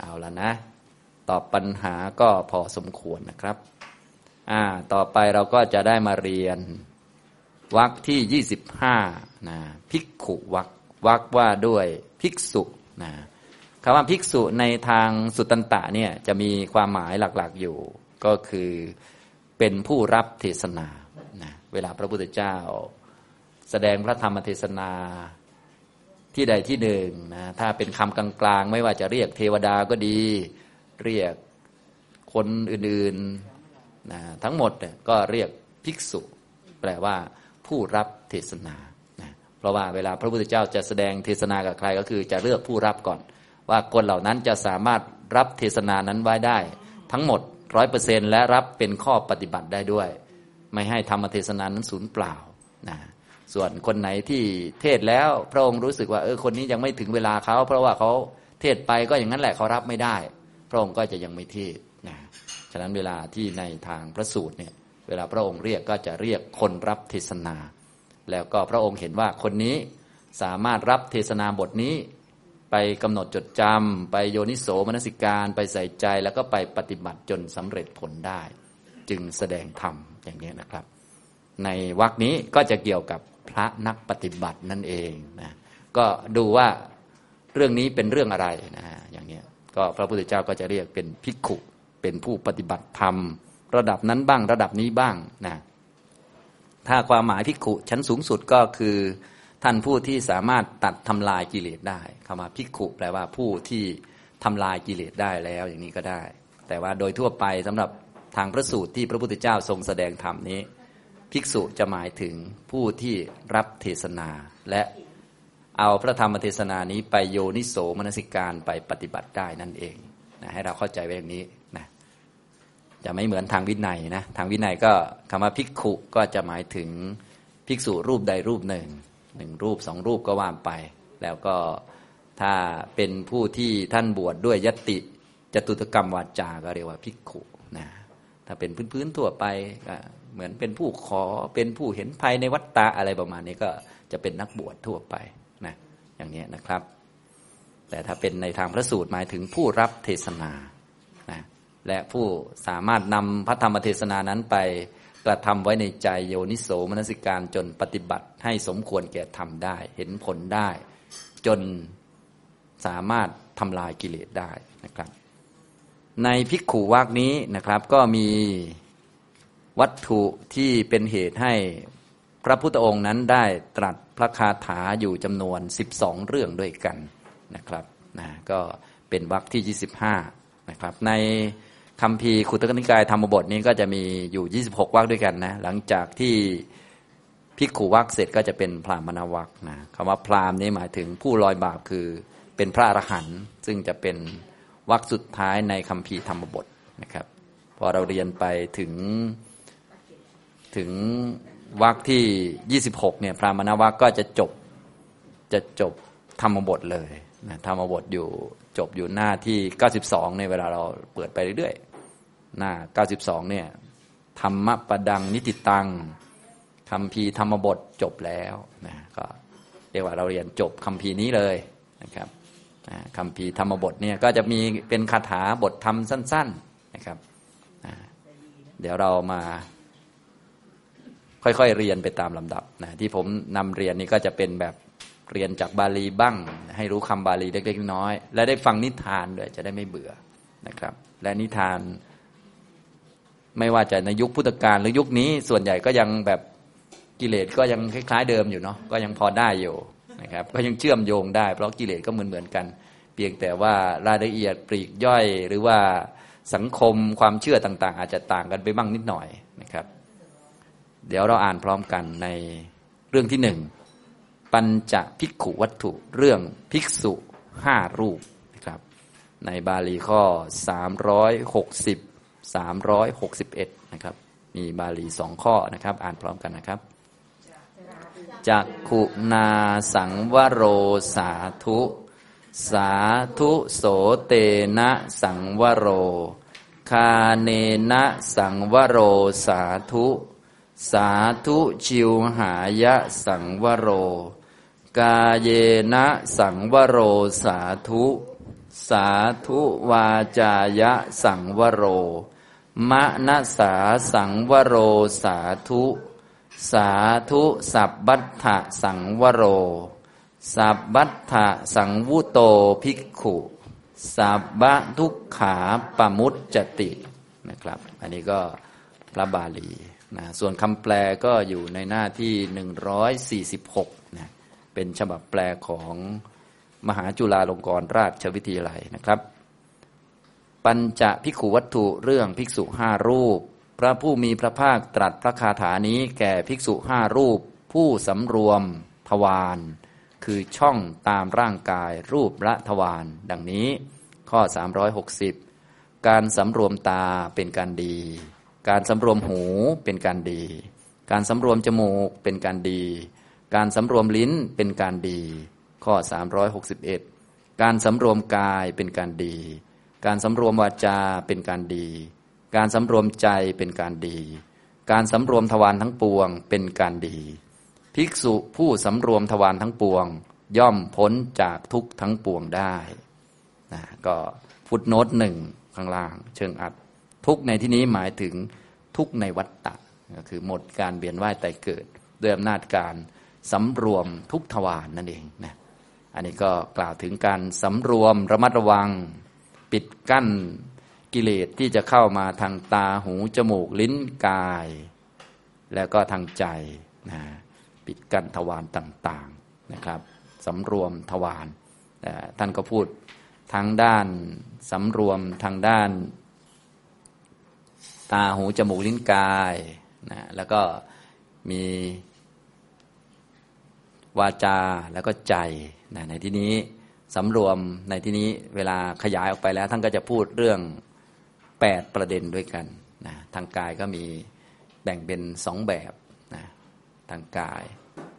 เอาละนะ ตอบปัญหาก็พอสมควรนะครับ อ่า ต่อไปเราก็จะได้มาเรียนวรรคที่25นะภิกขุวรรควรรคว่าด้วยภิกษุนะคำว่าภิกษุในทางสุตตันตะเนี่ยจะมีความหมายหลักๆอยู่ ก็คือเป็นผู้รับเทศนานะเวลาพระพุทธเจ้า แสดงพระธรรมเทศนา ที่ใดที่หนึ่งนะถ้าเป็นคำกลางๆ ไม่ว่าจะเรียกเทวดาก็ดี เรียกคนอื่นๆนะทั้งหมดก็เรียกภิกษุ แปลว่าผู้รับเทศนานะเพราะว่าเวลาพระพุทธเจ้าจะแสดงเทศนากับใครก็คือจะเลือกผู้รับก่อน ว่าคนเหล่านั้นจะสามารถรับเทศนานั้นไว้ได้ ทั้งหมดร้อยเปอร์เซ็นและรับเป็นข้อปฏิบัติได้ด้วย ไม่ให้ธรรมเทศนานั้นสูญเปล่านะ ส่วนคนไหนที่เทศแล้วพระองค์รู้สึกว่าเออคนนี้ยังไม่ถึงเวลาเขาเพราะว่าเขาเทศไปก็อย่างนั้นแหละเขารับไม่ได้ พระองค์ก็จะยังไม่เทศนะฉะนั้นเวลาที่ในทางพระสูตรเนี่ยเวลาพระองค์เรียกก็จะเรียกคนรับเทศนา แล้วก็พระองค์เห็นว่าคนนี้สามารถรับเทศนาบทนี้ ไปกำหนดจดจำไปโยนิโสมนสิการไปใส่ใจแล้วก็ไปปฏิบัติจนสำเร็จผลได้ จึงแสดงธรรมอย่างนี้นะครับ ในวรรคนี้ก็จะเกี่ยวกับพระนักปฏิบัตินั่นเองนะก็ดูว่าเรื่องนี้เป็นเรื่องอะไรนะอย่างนี้ก็พระพุทธเจ้าก็จะเรียกเป็นภิกขุเป็นผู้ปฏิบัติธรรม ระดับนั้นบ้างระดับนี้บ้างนะถ้าความหมายภิกขุชั้นสูงสุดก็คือ ท่านผู้ที่สามารถตัดทำลายกิเลสได้คำว่าภิกขุแปลว่าผู้ที่ทำลายกิเลสได้แล้วอย่างนี้ก็ได้ แต่ว่าโดยทั่วไปสำหรับทางพระสูตรที่พระพุทธเจ้าทรงแสดงธรรมนี้ ภิกษุจะหมายถึงผู้ที่รับเทศนา และเอาพระธรรมเทศนานี้ไปโยนิโสมนสิการไปปฏิบัติได้นั่นเองนะให้เราเข้าใจไว้อย่างนี้นะจะไม่เหมือนทางวินัยนะทางวินัยก็คำว่าภิกขุก็จะหมายถึงภิกษุรูปใดรูปหนึ่งหนึ่งรูปสองรูปก็ว่าไป แล้วก็ถ้าเป็นผู้ที่ท่านบวชดด้วยยติจตุตกรรมวาจาก็เรียกว่าภิกขุนะถ้าเป็นพื้นๆทั่วไปก็ เหมือนเป็นผู้ขอเป็นผู้เห็นภัยในวัฏฏะอะไรประมาณนี้ก็จะเป็นนักบวชทั่วไปนะอย่างนี้นะครับ แต่ถ้าเป็นในทางพระสูตรหมายถึงผู้รับเทศนานะและผู้สามารถนำพระธรรมเทศนานั้นไปกระทำไว้ในใจโยนิโสมนสิการจนปฏิบัติให้สมควรแก่ทำได้ เห็นผลได้ จนสามารถทำลายกิเลสได้นะครับ ในภิกขุวักนี้นะครับก็มี วัตถุที่เป็นเหตุให้พระพุทธองค์นั้นได้ตรัสพระคาถาอยู่จำนวน 12 เรื่องด้วยกันนะครับนะก็เป็นวรรคที่ 25นะครับในคำพีขุตกนิกายธรรมบทนี้ก็จะมีอยู่ 26 วรรคด้วยกันนะหลังจากที่พิกขุวรรคเสร็จก็จะเป็นพรามณวรรคนะคำว่าพรามนี้หมายถึงผู้ลอยบาปคือเป็นพระอรหันต์ซึ่งจะเป็นวรรคสุดท้ายในคำพีธรรมบทนะครับพอเราเรียนไปถึง ถึงวรรคที่ 26เนี่ยพรามณวรรคก็จะจบจะจบธรรมบทเลยนะธรรมบทอยู่จบอยู่หน้าที่ 92ในเวลาเราเปิดไปเรื่อยๆหน้า 92เนี่ยธรรมประดังนิติตังคำพีธรรมบทจบแล้วนะก็เรียกว่าเราเรียนจบคำพีนี้เลยนะครับคำพีธรรมบทเนี่ยก็จะมีเป็นคาถาบทธรรมสั้น ๆนะครับ เดี๋ยวเรามา ค่อยๆเรียนไปตามลำดับนะที่ผมนำเรียนนี้ก็จะเป็นแบบเรียนจากบาลีบ้าง ให้รู้คำบาลีเล็กๆน้อยและได้ฟังนิทานด้วยจะได้ไม่เบื่อนะครับ และนิทาน ไม่ว่าจะในยุคพุทธกาลหรือยุคนี้ส่วนใหญ่ก็ยังแบบกิเลสก็ยังคล้าย ๆ เดิมอยู่เนาะก็ยังพอได้อยู่นะครับ ก็ยังเชื่อมโยงได้ เพราะกิเลสก็เหมือนเหมือนกัน เพียงแต่ว่ารายละเอียดปลีกย่อยหรือว่าสังคมความเชื่อต่าง ๆ อาจจะต่างกันไปบ้างนิดหน่อย เดี๋ยวเราอ่านพร้อมกันในเรื่องที่หนึ่งปัญจภิกขุวัตถุเรื่องภิกษุห้ารูปนะครับในบาลีข้อ 360 361นะครับมีบาลีสองข้อนะครับ อ่านพร้อมกันนะครับจักขุนาสังวโรสาธุ สาธุโสเตนะสังวโร คาเนนะสังวโรสาธุ สาธุชิวหายะสังวโร กาเยนะสังวโรสาธุ สาธุวาจายะสังวโร มะนะสาสังวโรสาธุ สาธุสัพบัตถะสังวโร สัพบัตถะสังวุโตภิกขุสัพบะทุกขาปมุตจตินะครับ อันนี้ก็พระบาลี นะส่วนคำแปลก็อยู่ในหน้าที่ 146นะเป็นฉบับแปลของมหาจุฬาลงกรณราชวิทยาลัยนะครับ ปัญจภิขุวัตถุเรื่องภิกษุห้ารูป พระผู้มีพระภาคตรัสพระคาถานี้แก่ภิกษุห้ารูป ผู้สำรวมทวารคือช่องตามร่างกายรูปละทวารดังนี้ข้อ 360 การสำรวมตาเป็นการดี การสำรวมหูเป็นการดี การสำรวมจมูกเป็นการดี การสำรวมลิ้นเป็นการดี ข้อ 361 การสำรวมกายเป็นการดี การสำรวมวาจาเป็นการดี การสำรวมใจเป็นการดี การสำรวมทวารทั้งปวงเป็นการดี ภิกษุผู้สำรวมทวารทั้งปวง ย่อมพ้นจากทุกทั้งปวงได้นะก็ฟุตโนตหนึ่งข้างล่าง เชิงอัด ทุกในที่นี้หมายถึงทุกในวัฏฏะก็คือหมดการเบียนว่ายแต่เกิดด้วยอำนาจการสำรวมทุกทวารนนั่นเองนะอันนี้ก็กล่าวถึงการสำรวมระมัดระวัง ปิดกั้นกิเลสที่จะเข้ามาทางตาหูจมูกลิ้นกาย แล้วก็ทางใจนะปิดกั้นทวารต่างๆนะครับสำรวมทวารท่านก็พูดทางด้านสำรวมทางด้าน ตาหูจมูกลิ้นกายนะแล้วก็มีวาจาแล้วก็ใจนะในที่นี้สำรวมในที่นี้เวลาขยายออกไปแล้ว ท่านก็จะพูดเรื่องแปดประเด็นด้วยกันนะทางกายก็มีแบ่งเป็นสองแบบนะทางกาย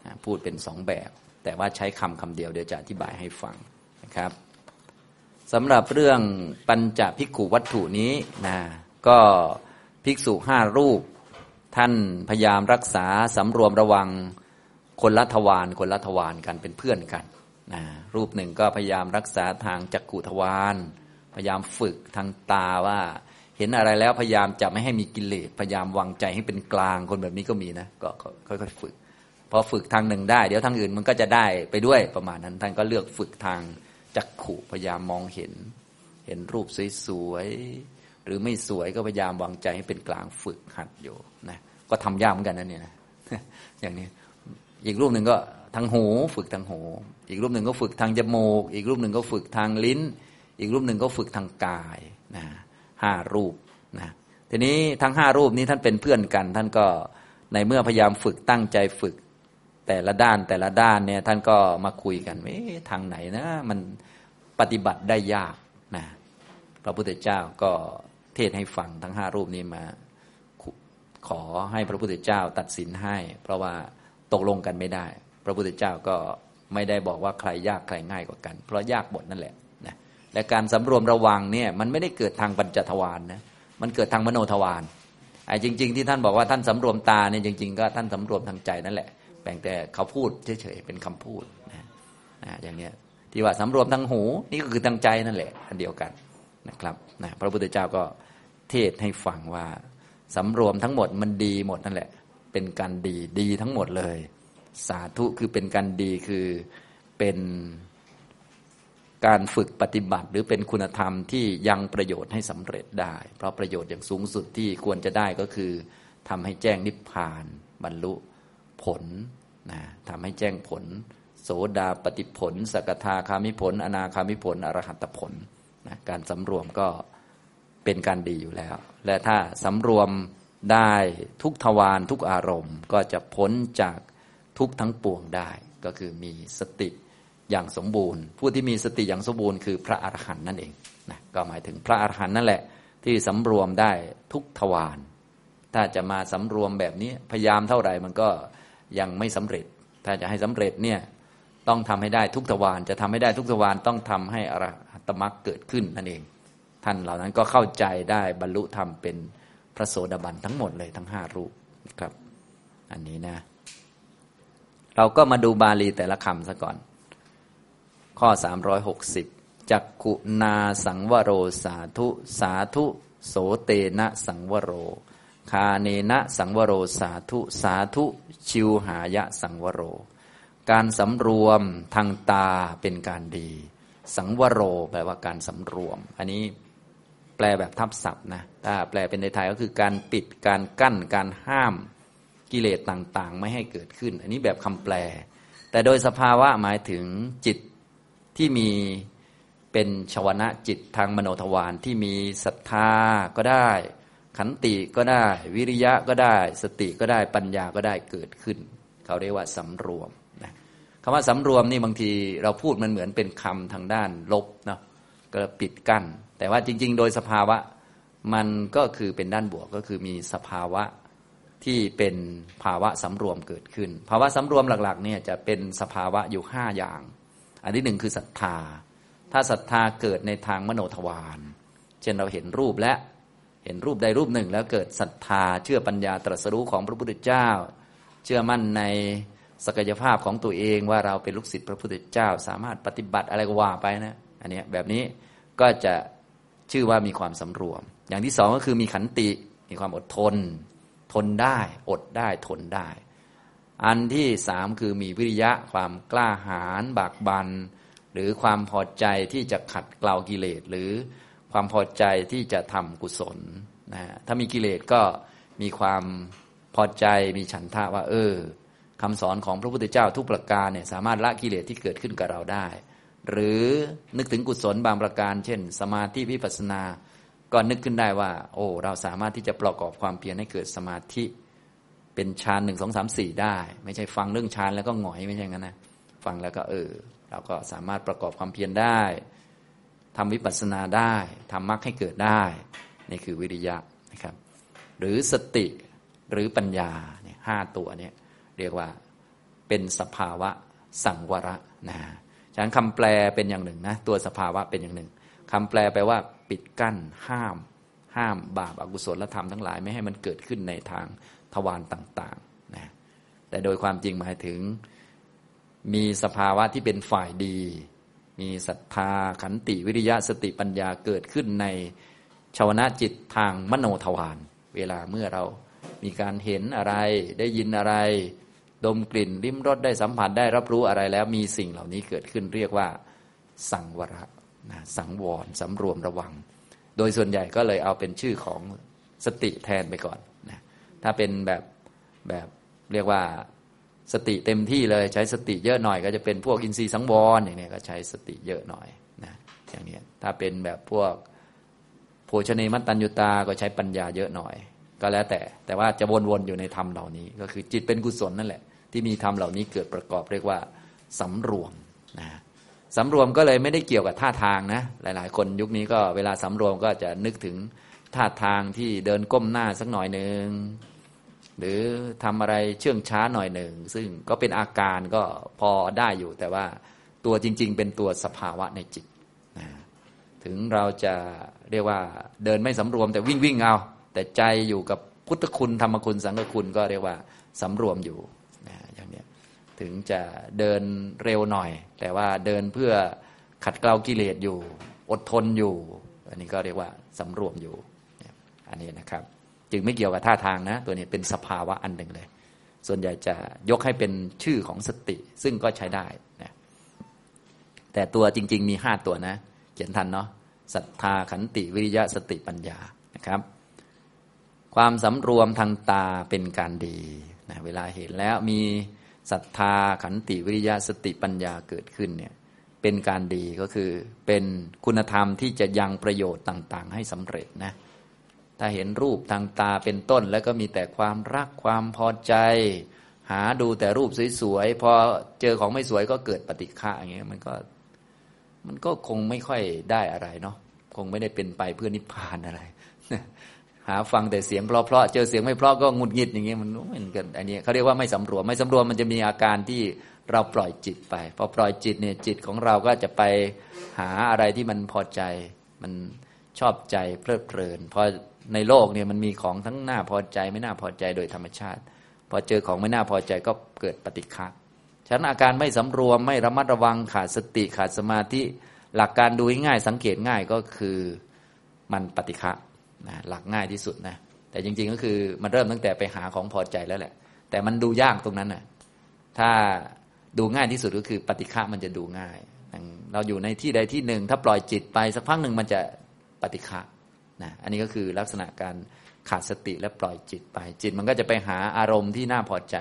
นะพูดเป็นสองแบบ แต่ว่าใช้คำคำเดียวเดี๋ยวจะอธิบายให้ฟังนะครับสำหรับเรื่องปัญจภิกขุวัตถุนี้นะก็ ภิกษุห้ารูป ท่านพยายามรักษาสำรวมระวังคนละทวารคนละทวารกันเป็นเพื่อนกันนะรูปหนึ่งก็พยายามรักษาทางจักขุทวารพยายามฝึกทางตาว่า เห็นอะไรแล้วพยายามจะไม่ให้มีกิเลสพยายามวางใจให้เป็นกลางคนแบบนี้ก็มีนะก็ค่อยๆฝึกพอฝึกทางหนึ่งได้ เดี๋ยวทางอื่นมันก็จะได้ไปด้วยประมาณนั้นท่านก็เลือกฝึกทางจักขุพยายามมองเห็น เห็นรูปสวยๆ หรือไม่สวยก็พยายามวางใจให้เป็นกลางฝึกหัดอยู่นะก็ทำยากเหมือนกันนะเนี่ยนะอย่างนี้อีกรูปหนึ่งก็ทางหูฝึกทางหู อีกรูปหนึ่งก็ฝึกทางจมูก อีกรูปหนึ่งก็ฝึกทางลิ้น อีกรูปหนึ่งก็ฝึกทางกายนะห้ารูปนะทีนี้ทั้งห้ารูปนี้ท่านเป็นเพื่อนกัน ท่านก็ในเมื่อพยายามฝึกตั้งใจฝึกแต่ละด้านแต่ละด้านเนี่ยท่านก็มาคุยกันเอ๊ะทางไหนนะ มันปฏิบัติได้ยากนะพระพุทธเจ้าก็ เทศให้ฟังทั้งห้ารูปนี้มา ขอให้พระพุทธเจ้าตัดสินให้ เพราะว่าตกลงกันไม่ได้ พระพุทธเจ้าก็ไม่ได้บอกว่าใครยากใครง่ายกว่ากัน เพราะยากหมดนั่นแหละนะและการสำรวมระวังเนี่ยมันไม่ได้เกิดทางปัญจทวารนนะมันเกิดทางมโนทวารไอ้จริง ๆ ที่ท่านบอกว่าท่านสำรวมตาเนี่ยจริง ๆ ก็ท่านสำรวมทางใจนั่นแหละแบ่งแต่เขาพูดเฉยๆเป็นคำพูดนะนะอย่างเนี้ยที่ว่าสำรวมทางหูนี่ก็คือทางใจนั่นแหละอันเดียวกันนะครับ นะพระพุทธเจ้าก็เทศให้ฟังว่าสำรวมทั้งหมดมันดีหมดนั่นแหละ เป็นการดีดีทั้งหมดเลย สาธุคือเป็นการดีคือเป็นการฝึกปฏิบัติ หรือเป็นคุณธรรมที่ยังประโยชน์ให้สำเร็จได้ เพราะประโยชน์อย่างสูงสุดที่ควรจะได้ก็คือทำให้แจ้งนิพพานบรรลุผลนะทำให้แจ้งผล โสดาปฏิผล สกทาคามิผล อนาคามิผล อรหัตผล นะการสำรวมก็เป็นการดีอยู่แล้ว และถ้าสำรวมได้ทุกทวารทุกอารมณ์ ก็จะพ้นจากทุกทั้งปวงได้ ก็คือมีสติอย่างสมบูรณ์ ผู้ที่มีสติอย่างสมบูรณ์คือพระอรหันต์นั่นเองนะก็หมายถึงพระอรหันต์นั่นแหละ ที่สำรวมได้ทุกทวารถ้าจะมาสำรวมแบบนี้พยายามเท่าไหร่มันก็ยังไม่สำเร็จ ถ้าจะให้สำเร็จเนี่ยต้องทำให้ได้ทุกทวารจะทำให้ได้ทุกทวารต้องทำให้อร ตมรรคเกิดขึ้นนั่นเอง ท่านเหล่านั้นก็เข้าใจได้บรรลุธรรมเป็นพระโสดาบันทั้งหมดเลยทั้งห้ารูปครับ อันนี้นะ เราก็มาดูบาลีแต่ละคำซะก่อน ข้อ 360 จักขุนาสังวโรสาธุ สาธุ โสเตนะสังวโร คาเนนะสังวโรสาธุ สาธุ ชิวหายะสังวโร การสำรวมทางตาเป็นการดี สังวโร แปลว่าการสำรวม อันนี้แปลแบบทับศัพท์นะถ้าแปลเป็นในไทยก็คือการปิดการกั้นการห้ามกิเลสต่างๆ ไม่ให้เกิดขึ้น อันนี้แบบคำแปล แต่โดยสภาวะหมายถึงจิตที่มีเป็นชวนะจิตทางมโนทวารที่มีศรัทธาก็ได้ ขันติก็ได้ วิริยะก็ได้ สติก็ได้ปัญญาก็ได้เกิดขึ้น เขาเรียกว่าสำรวม คำว่าสำรวมนี่บางทีเราพูดมันเหมือนเป็นคำทางด้านลบเนาะก็ปิดกั้น แต่ว่าจริง ๆ โดยสภาวะมันก็คือเป็นด้านบวกก็คือมีสภาวะที่เป็นภาวะสำรวมเกิดขึ้น ภาวะสำรวมหลักๆเนี่ยจะเป็นสภาวะอยู่ห้าอย่าง อันที่หนึ่งคือศรัทธา ถ้าศรัทธาเกิดในทางมโนทวาร เช่นเราเห็นรูปและเห็นรูปใดรูปหนึ่ง แล้วเกิดศรัทธาเชื่อปัญญาตรัสรู้ของพระพุทธเจ้า เชื่อมั่นใน ศักยภาพของตัวเองว่าเราเป็นลูกศิษย์พระพุทธเจ้า สามารถปฏิบัติอะไรก็ว่าไปนะอันนี้แบบนี้ก็จะชื่อว่ามีความสำรวม อย่างที่สองก็คือมีขันติมีความอดทน ทนได้ อดได้ทนได้ อันที่สามคือมีวิริยะความกล้าหาญบากบันหรือความพอใจที่จะขัดเกลากิเลสหรือความพอใจที่จะทำกุศลนะถ้ามีกิเลสก็มีความพอใจมีฉันทะว่า เออ คำสอนของพระพุทธเจ้าทุกประการเนี่ยสามารถละกิเลสที่เกิดขึ้นกับเราได้ หรือนึกถึงกุศลบางประการ เช่น สมาธิวิปัสสนา ก็นึกขึ้นได้ว่า โอ้เราสามารถที่จะประกอบความเพียรให้เกิดสมาธิเป็นฌานหนึ่งสองสามสี่ได้ ไม่ใช่ฟังเรื่องฌานแล้วก็หงอยไม่ใช่งั้นนะฟังแล้วก็เออ เราก็สามารถประกอบความเพียรได้ทำวิปัสสนาได้ทำมรรคให้เกิดได้นี่คือวิริยะนะครับ หรือสติหรือปัญญาเนี่ยห้าตัวเนี่ย เรียกว่าเป็นสภาวะสังวรนะฉะนั้นคำแปลเป็นอย่างหนึ่งนะตัวสภาวะเป็นอย่างหนึ่งคำแปลแปลว่า ปิดกั้น ห้าม ห้ามบาปอากุศลธรรมทั้งหลายไม่ให้มันเกิดขึ้นในทางทวารต่างๆนะแต่โดยความจริงหมายถึง มีสภาวะที่เป็นฝ่ายดี มีศรัทธาขันติวิริยะสติปัญญาเกิดขึ้นในชาวนาจิตทางมโนทวาร เวลาเมื่อเรามีการเห็นอะไรได้ยินอะไร ดมกลิ่นลิ้มรสได้สัมผัสได้รับรู้อะไรแล้ว มีสิ่งเหล่านี้เกิดขึ้นเรียกว่า สังวระนะสังวรสำรวมระวัง โดยส่วนใหญ่ก็เลยเอาเป็นชื่อของสติแทนไปก่อนนะถ้าเป็นแบบแบบเรียกว่าสติเต็มที่เลยใช้สติเยอะหน่อย ก็จะเป็นพวกอินทรีย์สังวรอย่างนี้ก็ใช้สติเยอะหน่อยนะอย่างนี้ถ้าเป็นแบบพวกโภชเนมัตตัญญุตาก็ใช้ปัญญาเยอะหน่อย ก็แล้วแต่แต่ว่าจะวนๆอยู่ในธรรมเหล่านี้ ก็คือจิตเป็นกุศลนั่นแหละ ที่มีธรรมเหล่านี้เกิดประกอบเรียกว่าสำรวมนะสำรวมก็เลยไม่ได้เกี่ยวกับท่าทางนะหลาย ๆ คนยุคนี้ก็เวลาสำรวมก็จะนึกถึงท่าทางที่เดินก้มหน้าสักหน่อยหนึ่งหรือทำอะไรเชื่องช้าหน่อยหนึ่งซึ่งก็เป็นอาการก็พอได้อยู่ แต่ว่าตัวจริง ๆ เป็นตัวสภาวะในจิตนะถึงเราจะเรียกว่าเดินไม่สำรวมแต่วิ่งวิ่งเอา แต่ใจอยู่กับพุทธคุณธรรมคุณสังฆคุณก็เรียกว่าสำรวมอยู่ ถึงจะเดินเร็วหน่อย แต่ว่าเดินเพื่อขัดเกลากิเลสอยู่ อดทนอยู่ อันนี้ก็เรียกว่าสำรวมอยู่ อันนี้นะครับ จึงไม่เกี่ยวกับท่าทางนะ ตัวนี้เป็นสภาวะอันหนึ่งเลย ส่วนใหญ่จะยกให้เป็นชื่อของสติ ซึ่งก็ใช้ได้นะแต่ตัวจริง ๆ มีห้าตัวนะ เขียนทันเนาะศรัทธาขันติวิริยะสติปัญญานะครับ ความสำรวมทางตาเป็นการดีนะเวลาเห็นแล้วมี ศรัทธาขันติวิริยะสติปัญญาเกิดขึ้นเนี่ยเป็นการดีก็คือเป็นคุณธรรมที่จะยังประโยชน์ต่าง ๆ ให้สำเร็จนะถ้าเห็นรูปทางตาเป็นต้นแล้วก็มีแต่ความรักความพอใจ หาดูแต่รูปสวยๆพอเจอของไม่สวยก็เกิดปฏิฆะอย่างเงี้ยมันก็มันก็คงไม่ค่อยได้อะไรเนาะคงไม่ได้เป็นไปเพื่อนิพพานอะไร หาฟังแต่เสียงเพราะๆเจอเสียงไม่เพราะก็งุดหงิดอย่างเงี้ยมันเหมือนกันอันนี้เขาเรียกว่าไม่สำรวมไม่สำรวมมันจะมีอาการที่เราปล่อยจิตไปพอปล่อยจิตเนี่ยจิตของเราก็จะไปหาอะไรที่มันพอใจ มันชอบใจเพลิดเพลินพอในโลกเนี่ยมันมีของทั้งหน้าพอใจไม่น่าพอใจโดยธรรมชาติ พอเจอของไม่น่าพอใจก็เกิดปฏิฆะฉะนั้นอาการไม่สำรวมไม่ระมัดระวังขาดสติขาดสมาธิหลักการดูง่ายสังเกตง่ายก็คือมันปฏิฆะ นะหลักง่ายที่สุดนะแต่จริง ๆ ก็คือมันเริ่มตั้งแต่ไปหาของพอใจแล้วแหละ แต่มันดูยากตรงนั้นนะถ้าดูง่ายที่สุดก็คือปฏิฆะมันจะดูง่าย เราอยู่ในที่ใดที่หนึ่ง ถ้าปล่อยจิตไปสักพักหนึ่งมันจะปฏิฆะนะอันนี้ก็คือลักษณะการขาดสติและปล่อยจิตไป จิตมันก็จะไปหาอารมณ์ที่น่าพอใจ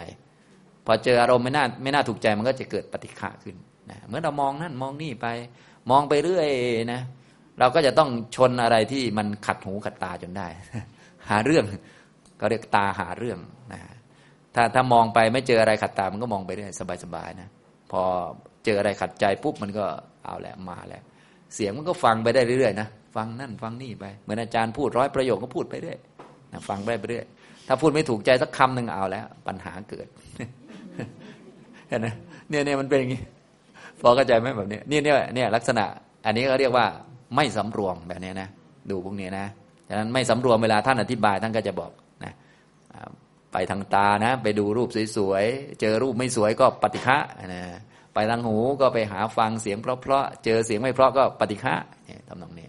พอเจออารมณ์ไม่น่าไม่น่าถูกใจมันก็จะเกิดปฏิฆะขึ้นนะเมื่อเรามองนั่นมองนี่ไป มองไปเรื่อยนะ เราก็จะต้องชนอะไรที่มันขัดหูขัดตาจนได้ หาเรื่องก็เรียกตาหาเรื่องนะถ้าถ้ามองไปไม่เจออะไรขัดตา มันก็มองไปเรื่อยสบายๆนะพอเจออะไรขัดใจปุ๊บมันก็เอาแหละมาแล้วเสียงมันก็ฟังไปได้เรื่อยๆนะฟังนั่นฟังนี่ไปเหมือนอาจารย์พูดร้อยประโยคก็พูดไปเรื่อยนะฟังไปเรื่อยถ้าพูดไม่ถูกใจสักคำหนึ่งเอาแล้ว ปัญหาเกิดเห็นไหมเนี่ยเนี่ยมันเป็นอย่างนี้พอเข้าใจไหมแบบนี้เนี่ยเนี่ยเนี่ยลักษณะ อันนี้เขาเรียกว่า ไม่สำรวมแบบนี้นะ ดูพวกนี้นะฉะนั้นไม่สำรวมเวลาท่านอธิบายท่านก็จะบอกนะไปทางตานะ ไปดูรูปสวยๆ เจอรูปไม่สวยก็ปฏิฆะนะไปทางหูก็ไปหาฟังเสียงเพราะๆ เจอเสียงไม่เพราะก็ปฏิฆะเนี่ยทำนองนี้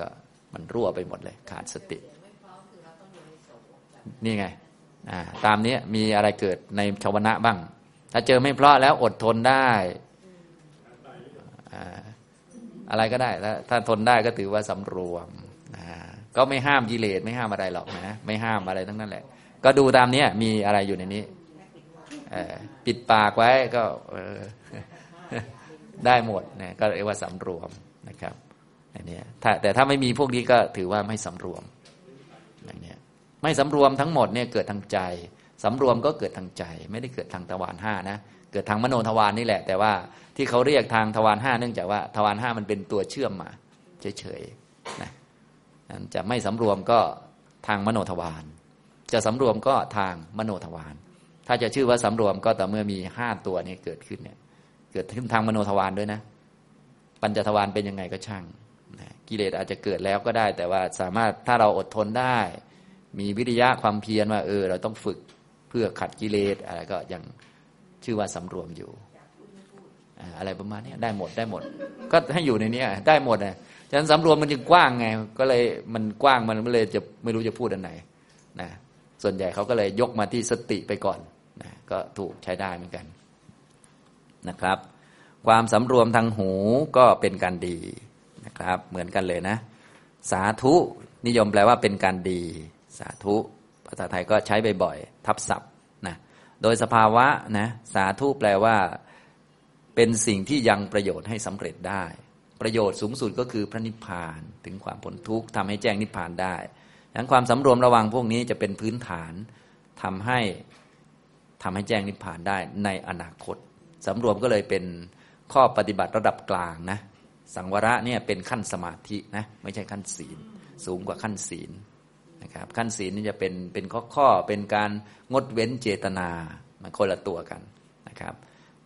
ก็มันรั่วไปหมดเลย ขาดสติ นี่ไงตามนี้มีอะไรเกิดในชาวนะบ้าง ถ้าเจอไม่เพราะแล้วอดทนได้ อะไรก็ได้ถ้าถ้าทนได้ก็ถือว่าสำรวมก็ไม่ห้ามกิเลสไม่ห้ามอะไรหรอกนะไม่ห้ามอะไรทั้งนั้นแหละ ก็ดูตามนี้มีอะไรอยู่ในนี้ปิดปากไว้ก็ได้หมดนะก็เรียกว่าสำรวมนะครับอันนี้ถ้าแต่ถ้าไม่มีพวกนี้ก็ถือว่าไม่สำรวมอย่างนี้ไม่สำรวมทั้งหมดเนี่ยเกิดทางใจสำรวมก็เกิดทางใจ ไม่ได้เกิดทางตะวันห้านะเกิดทางมโนทวารนนี่แหละ แต่ว่า ที่เขาเรียกทางทวารห้าเนื่องจากว่าทวารห้ามันเป็นตัวเชื่อมมาเฉยๆนะจะไม่สำรวมก็ทางมโนทวารจะสำรวมก็ทางมโนทวารถ้าจะชื่อว่าสำรวมก็แต่เมื่อมีห้าตัวนี้เกิดขึ้นเนี่ย เกิดขึ้นทางมโนทวารด้วยนะ ปัญจทวารเป็นยังไงก็ช่างนะกิเลสอาจจะเกิดแล้วก็ได้ แต่ว่าสามารถถ้าเราอดทนได้ มีวิริยะความเพียรว่าเออ เราต้องฝึกเพื่อขัดกิเลสอะไรก็ยังชื่อว่าสำรวมอยู่ อะไรประมาณนี้ได้หมดได้หมด ก็ให้อยู่ในนี้ได้หมดนะฉะนั้นสำรวมมันจึงกว้างไง ก็เลยมันกว้างมันไม่เลยจะไม่รู้จะพูดอันไหนนะส่วนใหญ่เขาก็เลยยกมาที่สติไปก่อนนะก็ถูกใช้ได้เหมือนกันนะครับ ความสำรวมทางหูก็เป็นการดีนะครับ เหมือนกันเลยนะ สาธุนิยมแปลว่าเป็นการดี สาธุภาษาไทยก็ใช้บ่อยๆทับศัพท์นะโดยสภาวะนะสาธุแปลว่า เป็นสิ่งที่ยังประโยชน์ให้สำเร็จได้ ประโยชน์สูงสุดก็คือพระนิพพานถึงความพ้นทุกข์ทำให้แจ้งนิพพานได้ดังนั้นความสำรวมระวังพวกนี้จะเป็นพื้นฐานทำให้ทำให้แจ้งนิพพานได้ในอนาคตสำรวมก็เลยเป็นข้อปฏิบัติระดับกลางนะสังวระเนี่ยเป็นขั้นสมาธินะไม่ใช่ขั้นศีล สูงกว่าขั้นศีลนะครับขั้นศีลนี่จะเป็นเป็นข้อข้อเป็นการงดเว้นเจตนามันคนละตัวกันนะครับ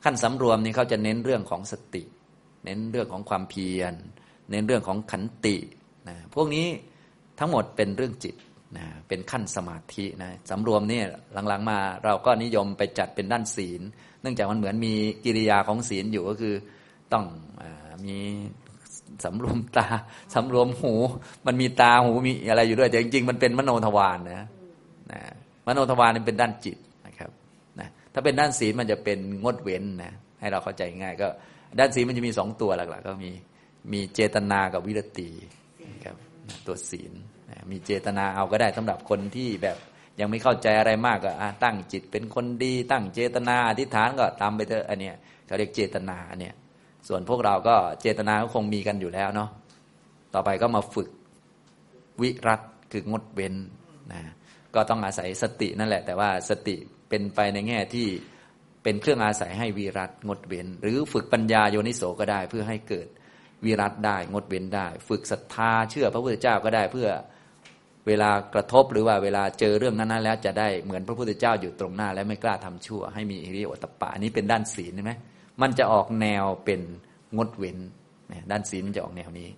ขั้นสำรวมนี่เขาจะเน้นเรื่องของสติ เน้นเรื่องของความเพียร เน้นเรื่องของขันตินะพวกนี้ทั้งหมดเป็นเรื่องจิตนะเป็นขั้นสมาธินะสำรวมนี่หลังๆมาเราก็นิยมไปจัดเป็นด้านศีล เนื่องจากมันเหมือนมีกิริยาของศีลอยู่ก็คือต้องอมีสำรวมตาสำรวมหู มันมีตาหูมีอะไรอยู่ด้วยแต่จริงๆมันเป็นมโนทวารนะนะมโนทวารนี่เป็นด้านจิต ถ้าเป็นด้านศีลมันจะเป็นงดเว้นนะให้เราเข้าใจง่ายก็ ด้านศีลมันจะมีสองตัวหลักๆก็มีมีเจตนากับวิรติครับตัวศีลมีเจตนาเอาก็ได้สำหรับคนที่แบบยังไม่เข้าใจอะไรมากก็ตั้งจิตเป็นคนดี ตั้งเจตนาอธิษฐานก็ตามไปเถอะอันเนี้ยเขาเรียกเจตนาเนี่ยส่วนพวกเราก็เจตนาก็คงมีกันอยู่แล้วเนาะต่อไปก็มาฝึกวิรัตคืองดเว้นนะก็ต้องอาศัยสตินั่นแหละ แต่ว่าสติ เป็นไปในแง่ที่เป็นเครื่องอาศัยให้วีรัตงดเว้น หรือฝึกปัญญาโยนิโสก็ได้เพื่อให้เกิดวีรัตได้งดเว้นได้ ฝึกศรัทธาเชื่อพระพุทธเจ้าก็ได้เพื่อเวลากระทบหรือว่าเวลาเจอเรื่องนั้นๆแล้วจะได้เหมือนพระพุทธเจ้าอยู่ตรงหน้า และไม่กล้าทำชั่วให้มีอิริโอตปะอันนี้เป็นด้านศีลใช่ไหมมันจะออกแนวเป็นงดเว้นด้านศีลมันจะออกแนวนี้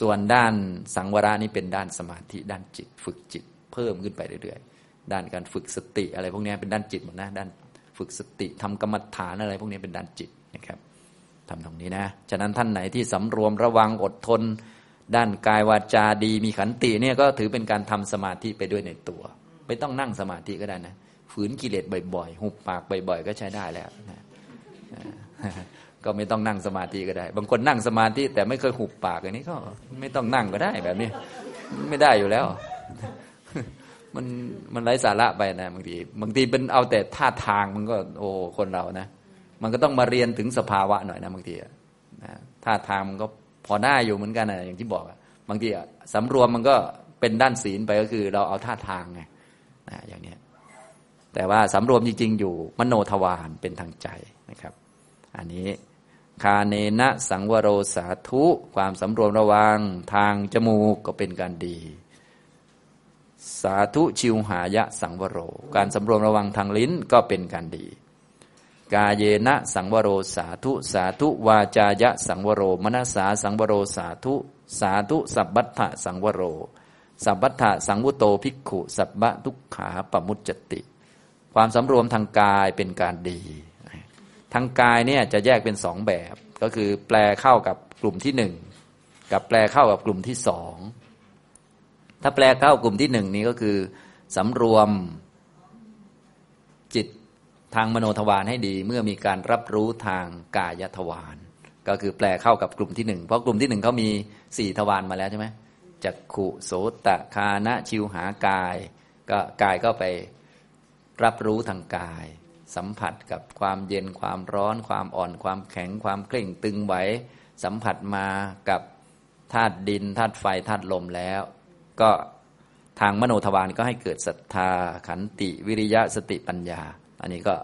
ส่วนด้านสังวรานี่เป็นด้านสมาธิด้านจิต ฝึกจิตเพิ่มขึ้นไปเรื่อย ด้านการฝึกสติอะไรพวกนี้เป็นด้านจิตหมดนะด้านฝึกสติทำกรรมฐานอะไรพวกนี้เป็นด้านจิตนะครับทำตรงนี้นะ ฉะนั้นท่านไหนที่สำรวมระวังอดทน ด้านกายวาจาดีมีขันติเนี่ยก็ถือเป็นการทำสมาธิไปด้วยในตัว ไม่ต้องนั่งสมาธิก็ได้นะ ฝืนกิเลสบ่อยๆ หุบปากบ่อยๆ ก็ใช้ได้แล้วนะก็ไม่ต้องนั่งสมาธิก็ได้ บางคนนั่งสมาธิแต่ไม่เคยหุบปากอันนี้ก็ไม่ต้องนั่งก็ได้แบบนี้ ไม่ได้อยู่แล้ว มันมันไร้สาระไปนะบางทีบางทีเป็นเอาแต่ท่าทางมันก็ โอ้คนเรานะ มันก็ต้องมาเรียนถึงสภาวะหน่อยนะบางทีนะท่าทางมันก็พอได้อยู่เหมือนกันนะอย่างที่บอกบางทีสำรวมมันก็เป็นด้านศีลไปก็คือ เราเอาท่าทางไงนะอย่างนี้แต่ว่าสำรวมจริง ๆ อยู่มโนทวารเป็นทางใจนะครับ อันนี้คาเนนะสังวโรสาธุ ความสำรวมระวังทางจมูกก็เป็นการดี สาธุชิวหายะสังวโร การสำรวมระวังทางลิ้นก็เป็นการดี กาเยนะสังวโรสาธุสาธุวาจายะสังวโรมนสาสังวโรสาธุสาธุสัพพัทธะสังวโร สัพพัทธะสังวุโตภิกขุสัพพะทุกขาปมุจจติ ความสำรวมทางกายเป็นการดี ทางกายเนี่ยจะแยกเป็นสองแบบ ก็คือแปลเข้ากับกลุ่มที่หนึ่งกับแปลเข้ากับกลุ่มที่สอง ถ้าแปลเข้ากลุ่มที่หนึ่งนี้ก็คือสำรวมจิตทางมโนทวารให้ดี เมื่อมีการรับรู้ทางกายทวารก็คือแปลเข้ากับกลุ่มที่หนึ่งเพราะกลุ่มที่หนึ่งเขามีสี่ทวารมาแล้วใช่ไหมจักขุโสตะคานะชิวหากาย ก็กายก็ไปรับรู้ทางกาย สัมผัสกับความเย็นความร้อน ความอ่อนความแข็งความเคร่งตึงไหวสัมผัสมากับธาตุดินธาตุไฟธาตุลมแล้ว ก็ทางมโนทวารก็ให้เกิดศรัทธาขันติวิริยะสติปัญญา อันนี้ก็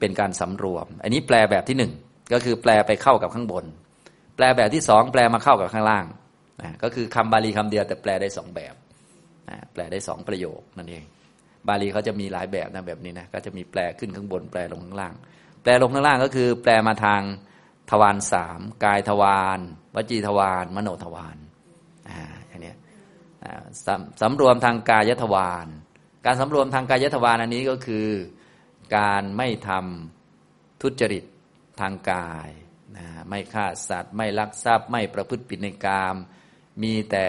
เป็นการสำรวม อันนี้แปลแบบที่หนึ่งก็คือแปลไปเข้ากับข้างบน แปลแบบที่สองแปลมาเข้ากับข้างล่างก็คือคำบาลีคำเดียวแต่แปลได้สองแบบแปลได้สองประโยคนั่นเอง บาลีเขาจะมีหลายแบบนะแบบนี้นะก็จะมีแปลขึ้นข้างบน แปลลงข้างล่าง แปลลงข้างล่างก็คือ แปลมาทางทวารสามกายทวารวจีทวารมโนทวาร สสำรวมทางกายทวาร การสำรวมทางกายทวารอันนี้ก็คือการไม่ทำทุจริตทางกายนะไม่ฆ่าสัตว์ ไม่ลักทรัพย์ ไม่ประพฤติผิดในกาม มีแต่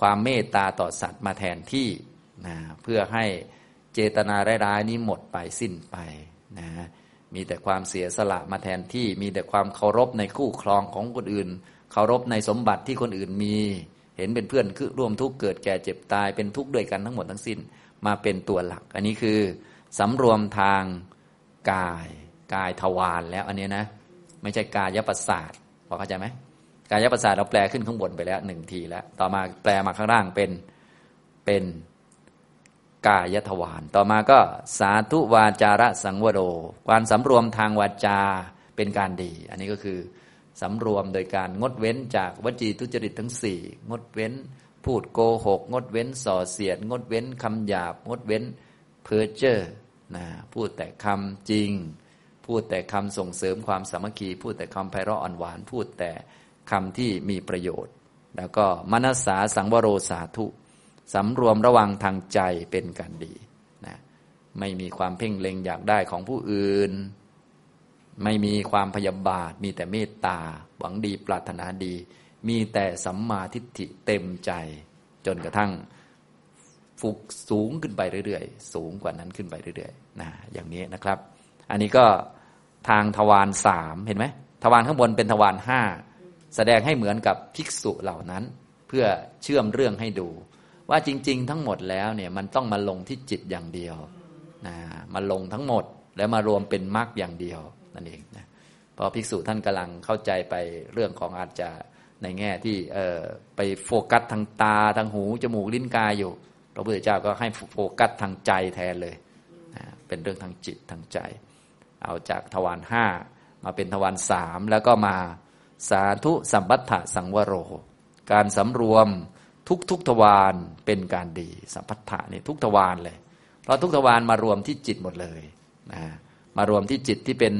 ความเมตตาต่อสัตว์มาแทนที่นะเพื่อให้เจตนาร้ายๆนี้หมดไปสิ้นไปนะมีแต่ความเสียสละมาแทนที่ มีแต่ความเคารพในคู่ครองของคนอื่น เคารพในสมบัติที่คนอื่นมี เห็นเป็นเพื่อนคือร่วมทุกข์เกิดแก่เจ็บตายเป็นทุกข์ด้วยกันทั้งหมดทั้งสิ้นมาเป็นตัวหลัก อันนี้คือสำรวมทางกายกายทวารแล้วอันนี้นะ ไม่ใช่กายประสาทพอเข้าใจไหมกายประสาทเราแปลขึ้นข้างบนไปแล้วหนึ่งทีแล้ว ต่อมาแปลมาข้างล่างเป็นเป็นกายทวารต่อมาก็สาธุวาจาระสังวโรความสำรวมทางวาจาเป็นการดี อันนี้ก็คือ สำรวมโดยการงดเว้นจากวจีทุจริตทั้งสี่งดเว้น พูดโกหก งดเว้นส่อเสียด งดเว้นคำหยาบ งดเว้นเพ้อเจ้อนะพูดแต่คำจริง พูดแต่คำส่งเสริมความสามัคคี พูดแต่คำไพเราะอ่อนหวาน พูดแต่คำที่มีประโยชน์ แล้วก็มนัสสาสังวโรสาธุสำรวมระวังทางใจเป็นการดีนะไม่มีความเพ่งเล็งอยากได้ของผู้อื่น ไม่มีความพยาบาท มีแต่เมตตา หวังดีปรารถนาดี มีแต่สัมมาทิฏฐิเต็มใจ จนกระทั่งฟุกสูงขึ้นไปเรื่อยๆ สูงกว่านั้นขึ้นไปเรื่อยๆนะอย่างนี้นะครับ อันนี้ก็ทางทวารสามเห็นไหมทวารข้างบนเป็นทวารห้าแสดงให้เหมือนกับภิกษุเหล่านั้น เพื่อเชื่อมเรื่องให้ดู ว่าจริง ๆ ทั้งหมดแล้วเนี่ยมันต้องมาลงที่จิตอย่างเดียวนะมาลงทั้งหมดแล้วมารวมเป็นมรรคอย่างเดียว นั่นเองนะพราะภิกษุท่านกำลังเข้าใจไปเรื่องของอาจจะในแง่ที่เออไปโฟกัสทางตาทางหูจมูกลิ้นกายอยู่ พระพุทธเจ้าก็ให้โฟกัสทางใจแทนเลยนะเป็นเรื่องทางจิตทางใจ เอาจากทวารห้ามาเป็นทวารสามแล้วก็มาสาธุสัมบัตถสังวโร การสำรวมทุกทุกทวารเป็นการดี สัพพัทธะนี่ทุกทวารเลย เพราะทุกทวารมารวมที่จิตหมดเลยนะ มารวมที่จิตที่เป็น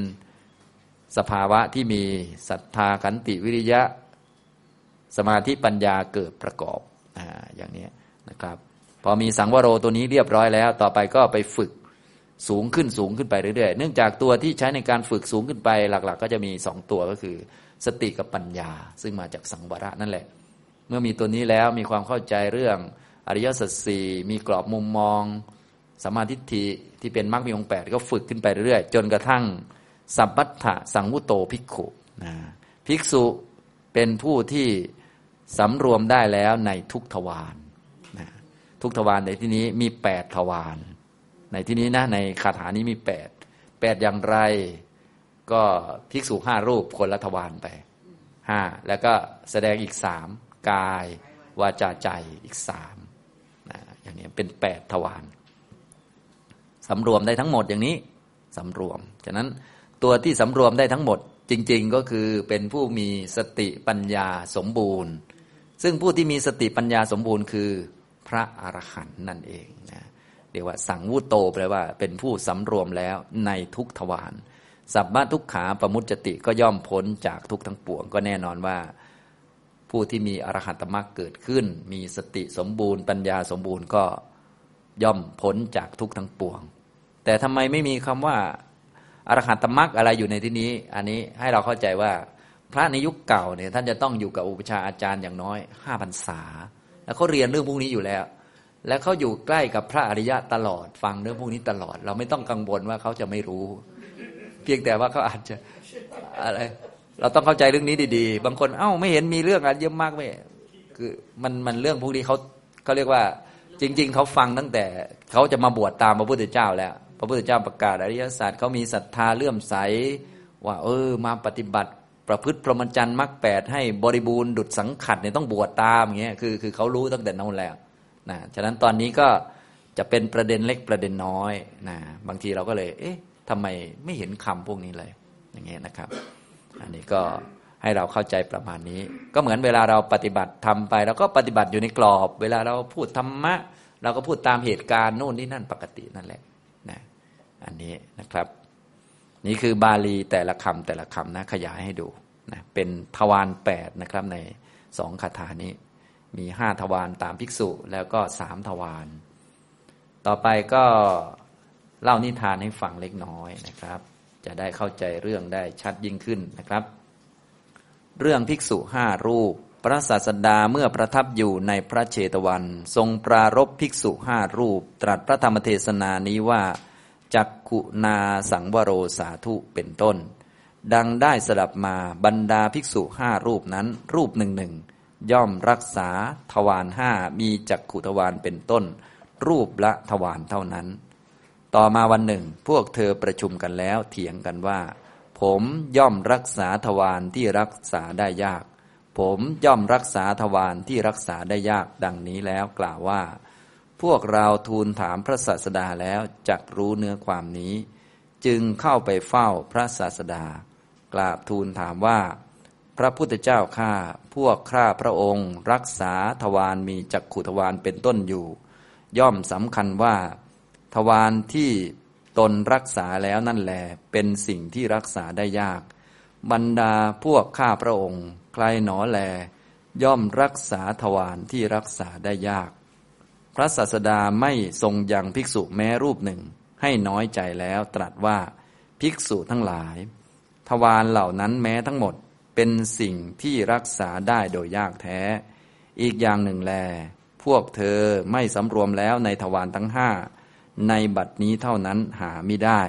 สภาวะที่มีศรัทธาขันติวิริยะ สมาธิปัญญาเกิดประกอบออย่างนี้นะครับ พอมีสังวโรตัวนี้เรียบร้อยแล้ว ต่อไปก็ไปฝึกสูงขึ้นสูงขึ้นไปเรื่อยๆ เนื่องจากตัวที่ใช้ในการฝึกสูงขึ้นไปหลัก ๆ ก็จะมีสองตัวก็คือ สติกับปัญญา ซึ่งมาจากสังวรนั่นแหละ เมื่อมีตัวนี้แล้วมีความเข้าใจเรื่องอริยสัจสี่มีกรอบมุมมอง สมาธิทิที่เป็นมรรคมีองค์แปดก็ฝึกขึ้นไปเรื่อยๆจนกระทั่งสัพพัทธะสังวุโตภิกขุนะภิกษุเป็นผู้ที่สำรวมได้แล้วในทุกทวารนะทุกทวารในที่นี้มีแปดทวารในที่นี้นะในคาถานี้มีแปดแปดอย่างไร ก็ภิกษุห้ารูปคนละทวารไปห้าแล้วก็แสดงอีกสามกาย วาจาใจอีกสามนะอย่างนี้เป็นแปดทวาร สำรวมได้ทั้งหมดอย่างนี้สำรวม ฉะนั้นตัวที่สำรวมได้ทั้งหมดจริง ๆ ก็คือเป็นผู้มีสติปัญญาสมบูรณ์ ซึ่งผู้ที่มีสติปัญญาสมบูรณ์คือพระอรหันต์นั่นเองนะเรียกว่าสังวุโตแปลว่าเป็นผู้สำรวมแล้วในทุกทวารสัพพะทุกขาประมุจติก็ย่อมพ้นจากทุกทั้งปวง ก็แน่นอนว่า ผู้ที่มีอรหัตมรรคเกิดขึ้น มีสติสมบูรณ์ ปัญญาสมบูรณ์ก็ย่อมพ้นจากทุกทั้งปวง แต่ทำไมไม่มีคำว่าอรหัตมรรคอะไรอยู่ในที่นี้ อันนี้ให้เราเข้าใจว่าพระในยุคเก่าเนี่ยท่านจะต้องอยู่กับอุปชาอาจารย์อย่างน้อยห้าพรรษา แล้วเขาเรียนเรื่องพวกนี้อยู่แล้ว และเขาอยู่ใกล้กับพระอริยะตลอดฟังเรื่องพวกนี้ตลอด เราไม่ต้องกังวลว่าเขาจะไม่รู้ เพียงแต่ว่าเขาอาจจะอะไร เราต้องเข้าใจเรื่องนี้ดีๆ บางคนเอ้าไม่เห็นมีเรื่องอะไรเยอะมากไม่คือมันมันเรื่องพวกนี้เขาเขาเรียกว่า จริง ๆเขาฟังตั้งแต่เขาจะมาบวชตามพระพุทธเจ้าแล้ว พระพุทธเจ้าประกาศอริยศาสัจเขามีศรัทธาเลื่อมใส ว่า เออ มาปฏิบัติ ประพฤติพรหมจรรย์มรรคแปดให้บริบูรณ์ดุจสังขัดเนี่ยต้องบวชตามอย่างเงี้ยคือคือเขารู้ตั้งแต่นั้นแล้วนะฉะนั้นตอนนี้ก็จะเป็นประเด็นเล็กประเด็นน้อยนะบางทีเราก็เลย เอ๊ะทำไมไม่เห็นคำพวกนี้เลย อย่างเงี้ยนะครับ อันนี้ก็ให้เราเข้าใจประมาณนี้ ก็เหมือนเวลาเราปฏิบัติทำไปเราก็ปฏิบัติอยู่ในกรอบ เวลาเราพูดธรรมะ เราก็พูดตามเหตุการณ์โน่นนี่นั่นปกตินั่นแหละ อันนี้นะครับ นี่คือบาลีแต่ละคำแต่ละคำนะขยายให้ดูนะเป็นทวารแปดนะครับในสองคาถานี้มีห้าทวารตามภิกษุ แล้วก็สามทวารต่อไปก็เล่านิทานให้ฟังเล็กน้อยนะครับ จะได้เข้าใจเรื่องได้ชัดยิ่งขึ้นนะครับ เรื่องภิกษุห้ารูป พระศาสดาเมื่อประทับอยู่ในพระเชตวัน ทรงปรารบภิกษุห้ารูป ตรัสพระธรรมเทศนานี้ว่า จักขุนาสังวโรสาธุเป็นต้น ดังได้สดับมาบรรดาภิกษุห้ารูปนั้น รูปหนึ่งหนึ่งย่อมรักษาทวารห้ามีจักขุทวารเป็นต้น รูปละทวารเท่านั้น ต่อมาวันหนึ่ง พวกเธอประชุมกันแล้วเถียงกันว่า ผมย่อมรักษาทวารที่รักษาได้ยาก ผมย่อมรักษาทวารที่รักษาได้ยากดังนี้แล้วกล่าวว่า พวกเราทูลถามพระศาสดาแล้วจักรู้เนื้อความนี้ จึงเข้าไปเฝ้าพระศาสดา กราบทูลถามว่า พระพุทธเจ้าข้าพวกข้าพระองค์ รักษาทวารมีจักขุทวารเป็นต้นอยู่ ย่อมสำคัญว่า ทวารที่ตนรักษาแล้วนั่นแหลเป็นสิ่งที่รักษาได้ยาก บรรดาพวกข้าพระองค์ ใครหนอแล ย่อมรักษาทวารที่รักษาได้ยาก พระศาสดาไม่ทรงยังภิกษุแม้รูปหนึ่ง ให้น้อยใจแล้วตรัสว่าภิกษุทั้งหลาย ทวารเหล่านั้นแม้ทั้งหมดเป็นสิ่งที่รักษาได้โดยยากแท้ อีกอย่างหนึ่งแล พวกเธอไม่สำรวมแล้วในทวารทั้งห้าในบัดนี้เท่านั้นหาไม่ได้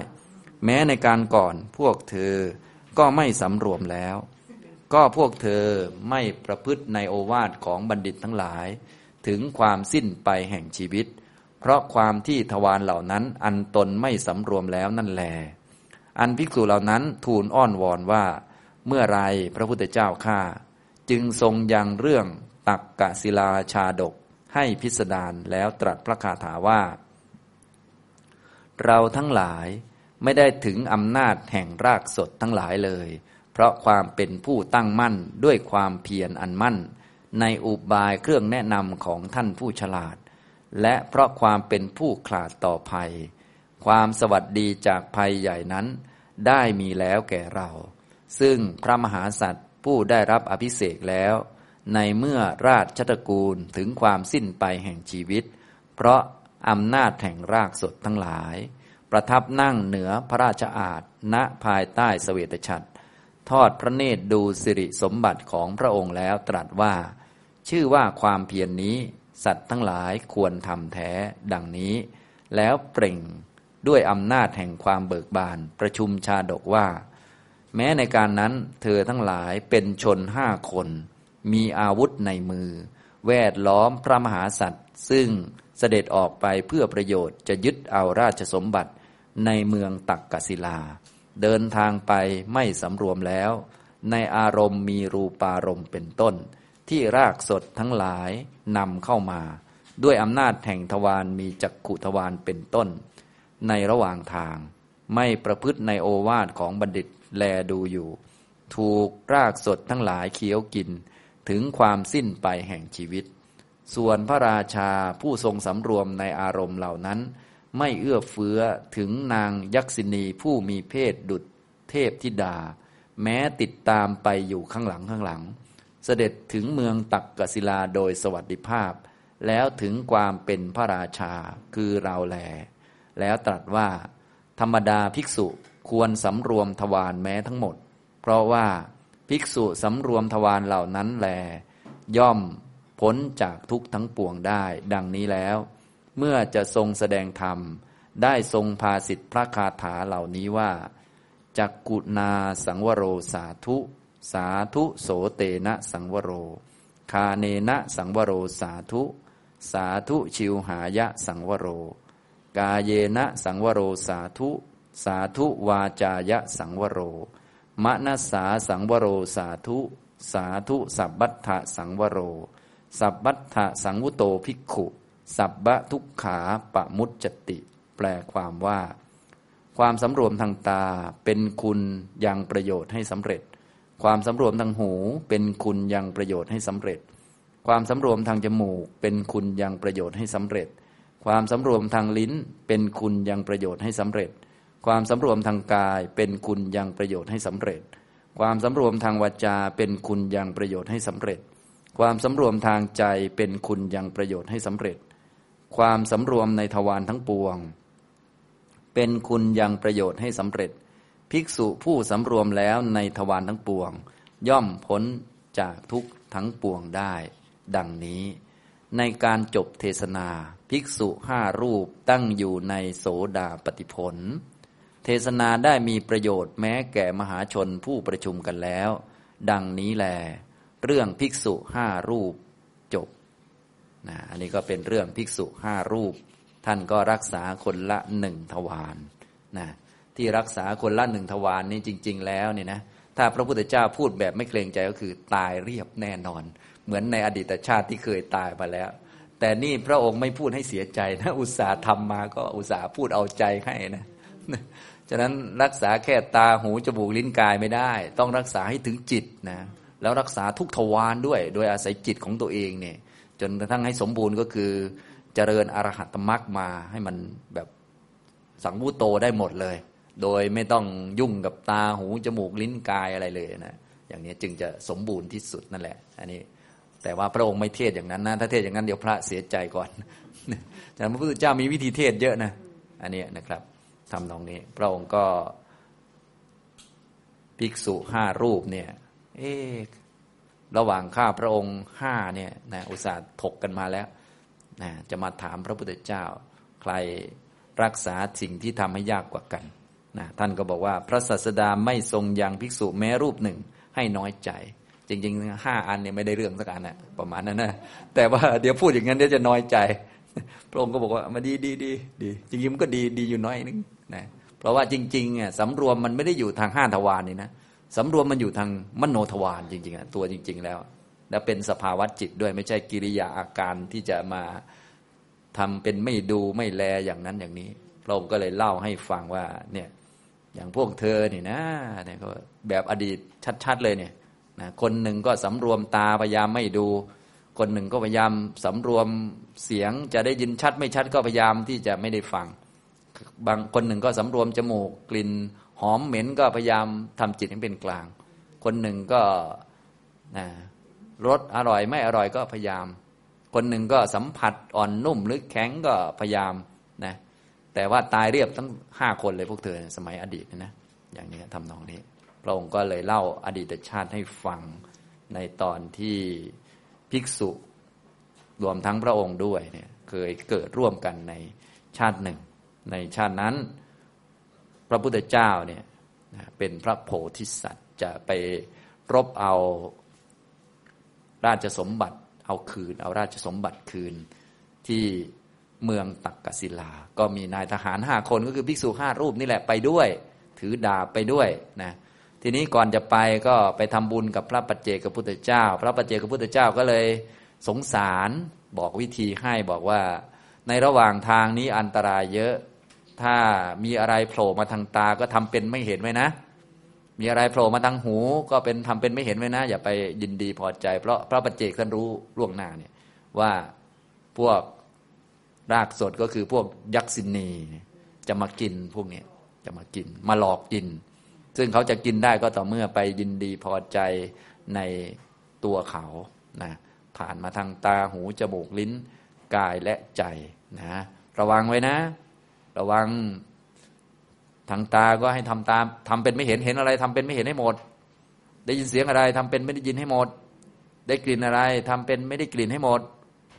แม้ในการก่อนพวกเธอก็ไม่สำรวมแล้ว ก็พวกเธอไม่ประพฤติในโอวาทของบัณฑิตทั้งหลาย ถึงความสิ้นไปแห่งชีวิต เพราะความที่ทวารเหล่านั้นอันตนไม่สำรวมแล้วนั่นแล อันภิกษุเหล่านั้นทูลอ้อนวอนว่า เมื่อไรพระพุทธเจ้าข้าจึงทรงยังเรื่องตักกะศิลาชาดกให้พิสดารแล้วตรัสพระคาถาว่า เราทั้งหลายไม่ได้ถึงอำนาจแห่งรากสดทั้งหลายเลย เพราะความเป็นผู้ตั้งมั่นด้วยความเพียรอันมั่น ในอุบายเครื่องแนะนำของท่านผู้ฉลาด และเพราะความเป็นผู้ขลาดต่อภัย ความสวัสดีจากภัยใหญ่นั้น ได้มีแล้วแก่เรา ซึ่งพระมหาสัตว์ผู้ได้รับอภิเศกแล้ว ในเมื่อราชตระกูลถึงความสิ้นไปแห่งชีวิต เพราะอำนาจแห่งรากสดทั้งหลาย ประทับนั่งเหนือพระราชอาณณภายใต้สเสวตฉัตรทอดพระเนตรดูสิริสมบัติของพระองค์แล้วตรัสว่า ชื่อว่าความเพียรนนี้ สัตว์ทั้งหลายควรทำแท้ดังนี้ แล้วเปล่งด้วยอำนาจแห่งความเบิกบานประชุมชาดกว่า แม้ในการนั้นเธอทั้งหลายเป็นชนห้าคน มีอาวุธในมือ แวดล้อมพระมหาสัตว์ ซึ่งเสด็จออกไปเพื่อประโยชน์จะยึดเอาราชสมบัติในเมืองตักกศิลา เดินทางไปไม่สำรวมแล้ว ในอารมณ์มีรูปารมณ์เป็นต้น ที่รากสดทั้งหลายนำเข้ามา ด้วยอำนาจแห่งทวารมีจักขุทวารเป็นต้น ในระหว่างทาง ไม่ประพฤติในโอวาทของบัณฑิตแลดูอยู่ ถูกรากสดทั้งหลายเคี้ยวกิน ถึงความสิ้นไปแห่งชีวิต ส่วนพระราชาผู้ทรงสำรวมในอารมณ์เหล่านั้น ไม่เอื้อเฟื้อถึงนางยักษินีผู้มีเพศดุจเทพธิดา แม้ติดตามไปอยู่ข้างหลังข้างหลัง เสด็จถึงเมืองตักกศิลาโดยสวัสดิภาพ แล้วถึงความเป็นพระราชาคือเราแล แล้วตรัสว่า ธรรมดาภิกษุควรสำรวมทวารแม้ทั้งหมด เพราะว่าภิกษุสำรวมทวารเหล่านั้นแล ย่อมพ้นจากทุกทั้งปวงได้ ดังนี้แล้ว เมื่อจะทรงแสดงธรรม ได้ทรงพาสิทธิพระคาถาเหล่านี้ว่าจักกุนาสังวโรสาธุ สาธุโสเตนะสังวโร คาเนนะสังวโรสาธุ สาธุชิวหายะสังวโร กาเยนะสังวโรสาธุ สาธุวาจายะสังวโร มณสาสังวโรสาธุ สาธุสัพบัตถะสังวโร สัพบัตถะสังวุโตภิกขุ สับบะทุกขาปะมุจจติ แปลความว่า ความสำรวมทางตาเป็นคุณยังประโยชน์ให้สำเร็จ ความสำรวมทางหูเป็นคุณยังประโยชน์ให้สำเร็จ ความสำรวมทางจมูก เป็นคุณยังประโยชน์ให้สำเร็จ ความสำรวมทางลิ้น เป็นคุณยังประโยชน์ให้สำเร็จ ความสำรวมทางกาย เป็นคุณยังประโยชน์ให้สำเร็จ ความสำรวมทางวาจา เป็นคุณยังประโยชน์ให้สำเร็จ ความสำรวมทางใจเป็นคุณยังประโยชน์ให้สำเร็จ ความสำรวมในทวารทั้งปวง เป็นคุณยังประโยชน์ให้สำเร็จ ภิกษุผู้สำรวมแล้วในทวารทั้งปวง ย่อมพ้นจากทุกทั้งปวงได้ ดังนี้ ในการจบเทศนา ภิกษุห้ารูปตั้งอยู่ในโสดาปฏิผล เทศนาได้มีประโยชน์แม้แก่มหาชนผู้ประชุมกันแล้ว ดังนี้แล เรื่องภิกษุห้ารูปจบนะอันนี้ก็เป็นเรื่องภิกษุห้ารูป ท่านก็รักษาคนละหนึ่งทวารนะ ที่รักษาคนละหนึ่งทวารนนี่จริง ๆ แล้วเนี่ยนะถ้าพระพุทธเจ้าพูดแบบไม่เกรงใจก็คือตายเรียบแน่นอน เหมือนในอดีตชาติที่เคยตายมาแล้ว แต่นี่พระองค์ไม่พูดให้เสียใจนะอุตส่าห์ทำมาก็อุตส่าห์พูดเอาใจให้นะฉะนั้นรักษาแค่ตาหูจมูกลิ้นกายไม่ได้ ต้องรักษาให้ถึงจิตนะแล้วรักษาทุกทวารด้วย โดยอาศัยจิตของตัวเองเนี่ยจนกระทั่งให้สมบูรณ์ก็คือ เจริญอรหัตมรรคมาให้มันแบบสังวุโตได้หมดเลย โดยไม่ต้องยุ่งกับตาหูจมูกลิ้นกายอะไรเลยนะอย่างนี้จึงจะสมบูรณ์ที่สุดนั่นแหละ อันนี้แต่ว่าพระองค์ไม่เทศอย่างนั้นนะถ้าเทศอย่างนั้นเดี๋ยวพระเสียใจก่อนแต่พระพุทธเจ้ามีวิธีเทศเยอะนะอันนี้นะครับทำตรงนี้ พระองค์ก็ภิกษุห้ารูปเนี่ย เอ๊ระหว่างข้าพระองค์ห้าเนี่ยนะอุตส่าห์ถกกันมาแล้วนะจะมาถามพระพุทธเจ้า ใครรักษาสิ่งที่ทำให้ยากกว่ากัน นะท่านก็บอกว่าพระศาสดาไม่ทรงยังภิกษุแม้รูปหนึ่งให้น้อยใจ จริงๆห้าอันเนี่ยไม่ได้เรื่องสักอันนะประมาณนั้นนะแต่ว่าเดี๋ยวพูดอย่างนั้นเดี๋ยวจะน้อยใจ พระองค์ก็บอกว่ามาดีดีดีดีจริงๆมันก็ดีดีอยู่น้อยนึงนะเพราะว่าจริงๆอะสำรวมมันไม่ได้อยู่ทางห้าทวารนี่นะสำรวมมันอยู่ทางมโนทวารจริงๆอะตัวจริง ๆ แล้ว แล้วเป็นสภาวะจิตด้วยไม่ใช่กิริยาอาการที่จะมาทำเป็นไม่ดูไม่แลอย่างนั้นอย่างนี้ พระองค์ก็เลยเล่าให้ฟังว่าเนี่ย อย่างพวกเธอเนี่ยนะเนี่ยก็แบบอดีตชัดๆเลยเนี่ยนะคนหนึ่งก็สำรวมตาพยายามไม่ดู คนหนึ่งก็พยายามสำรวมเสียงจะได้ยินชัดไม่ชัดก็พยายามที่จะไม่ได้ฟัง บางคนหนึ่งก็สำรวมจมูกกลิ่นหอมเหม็นก็พยายามทำจิตให้เป็นกลาง คนหนึ่งก็นะรสอร่อยไม่อร่อยก็พยายาม คนหนึ่งก็สัมผัสอ่อนนุ่มหรือแข็งก็พยายาม แต่ว่าตายเรียบทั้งห้าคนเลยพวกเธอสมัยอดีตนะอย่างนี้ทำนองนี้ พระองค์ก็เลยเล่าอดีตชาติให้ฟังในตอนที่ภิกษุรวมทั้งพระองค์ด้วยเนี่ยเคยเกิดร่วมกันในชาติหนึ่ง ในชาตินั้น พระพุทธเจ้าเนี่ยเป็นพระโพธิสัตว์จะไปรบเอาราชสมบัติเอาคืน เอาราชสมบัติคืนที่ เมืองตักกศิลา ก็มีนายทหารห้าคนก็คือภิกษุห้ารูปนี่แหละไปด้วย ถือดาบไปด้วยนะทีนี้ก่อนจะไปก็ไปทำบุญกับพระปัจเจกพุทธเจ้า พระปัจเจกพุทธเจ้าก็เลยสงสารบอกวิธีให้บอกว่า ในระหว่างทางนี้อันตรายเยอะ ถ้ามีอะไรโผล่มาทางตาก็ทำเป็นไม่เห็นไว้นะ มีอะไรโผล่มาทางหูก็เป็นทำเป็นไม่เห็นไว้นะ อย่าไปยินดีพอใจ เพราะพระปัจเจกท่านรู้ล่วงหน้าเนี่ยว่าพวก รากสดก็คือพวกยักษินีจะมากินพวกนี้จะมากิน มาหลอกกิน ซึ่งเขาจะกินได้ก็ต่อเมื่อไปยินดีพอใจในตัวเขานะผ่านมาทางตาหูจมูกลิ้นกายและใจนะ ระวังไว้นะ ระวังทางตาก็ให้ทำตามทำเป็นไม่เห็นเห็นอะไรทำเป็นไม่เห็นให้หมด ได้ยินเสียงอะไรทำเป็นไม่ได้ยินให้หมด ได้กลิ่นอะไรทำเป็นไม่ได้กลิ่นให้หมด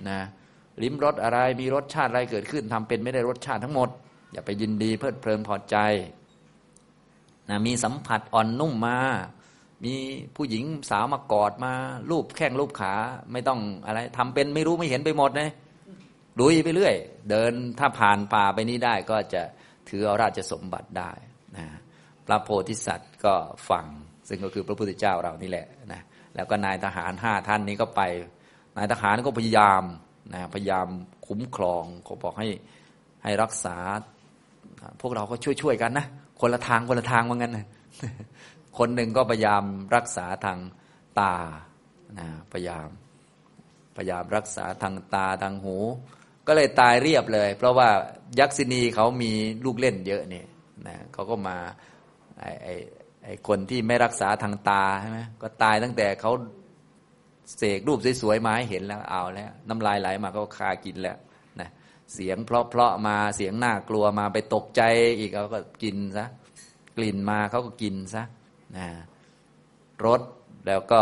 นะ ลิ้มรสอะไรมีรสชาติอะไรเกิดขึ้นทำเป็นไม่ได้รสชาติทั้งหมด อย่าไปยินดีเพลิดเพลินพอใจนะมีสัมผัสอ่อนนุ่มมา มีผู้หญิงสาวมากอดมารูปแข้งรูปขาไม่ต้องอะไรทำเป็นไม่รู้ไม่เห็นไปหมดนะลุยไปเรื่อย เดินถ้าผ่านป่าไปนี้ได้ก็จะถือเอาราชสมบัติได้นะพระโพธิสัตว์ก็ฟัง ซึ่งก็คือพระพุทธเจ้าเรานี่แหละนะแล้วก็นายทหารห้าท่านนี้ก็ไป นายทหารก็พยายาม นะพยายามคุ้มครองเขาบอกให้ให้รักษา พวกเราก็ช่วยๆกันนะ คนละทางคนละทางเหมือนกันนะคนหนึ่งก็พยายามรักษาทางตานะพยายามพยายามรักษาทางตาทางหู ก็เลยตายเรียบเลย เพราะว่ายักษินีเขามีลูกเล่นเยอะเนี่ยนะเขาก็มาไอไอ้ไอ้คนที่ไม่รักษาทางตาใช่ไหมก็ตายตั้งแต่เขา เสกรูปสวยๆมาให้เห็นแล้วเอาแล้ว น้ำลายไหลมาก็คากินแล้วนะเสียงเพราะๆมาเสียงน่ากลัวมาไปตกใจอีกเขาก็กินซะกลิ่นมาเขาก็กินซะนะรสแล้วก็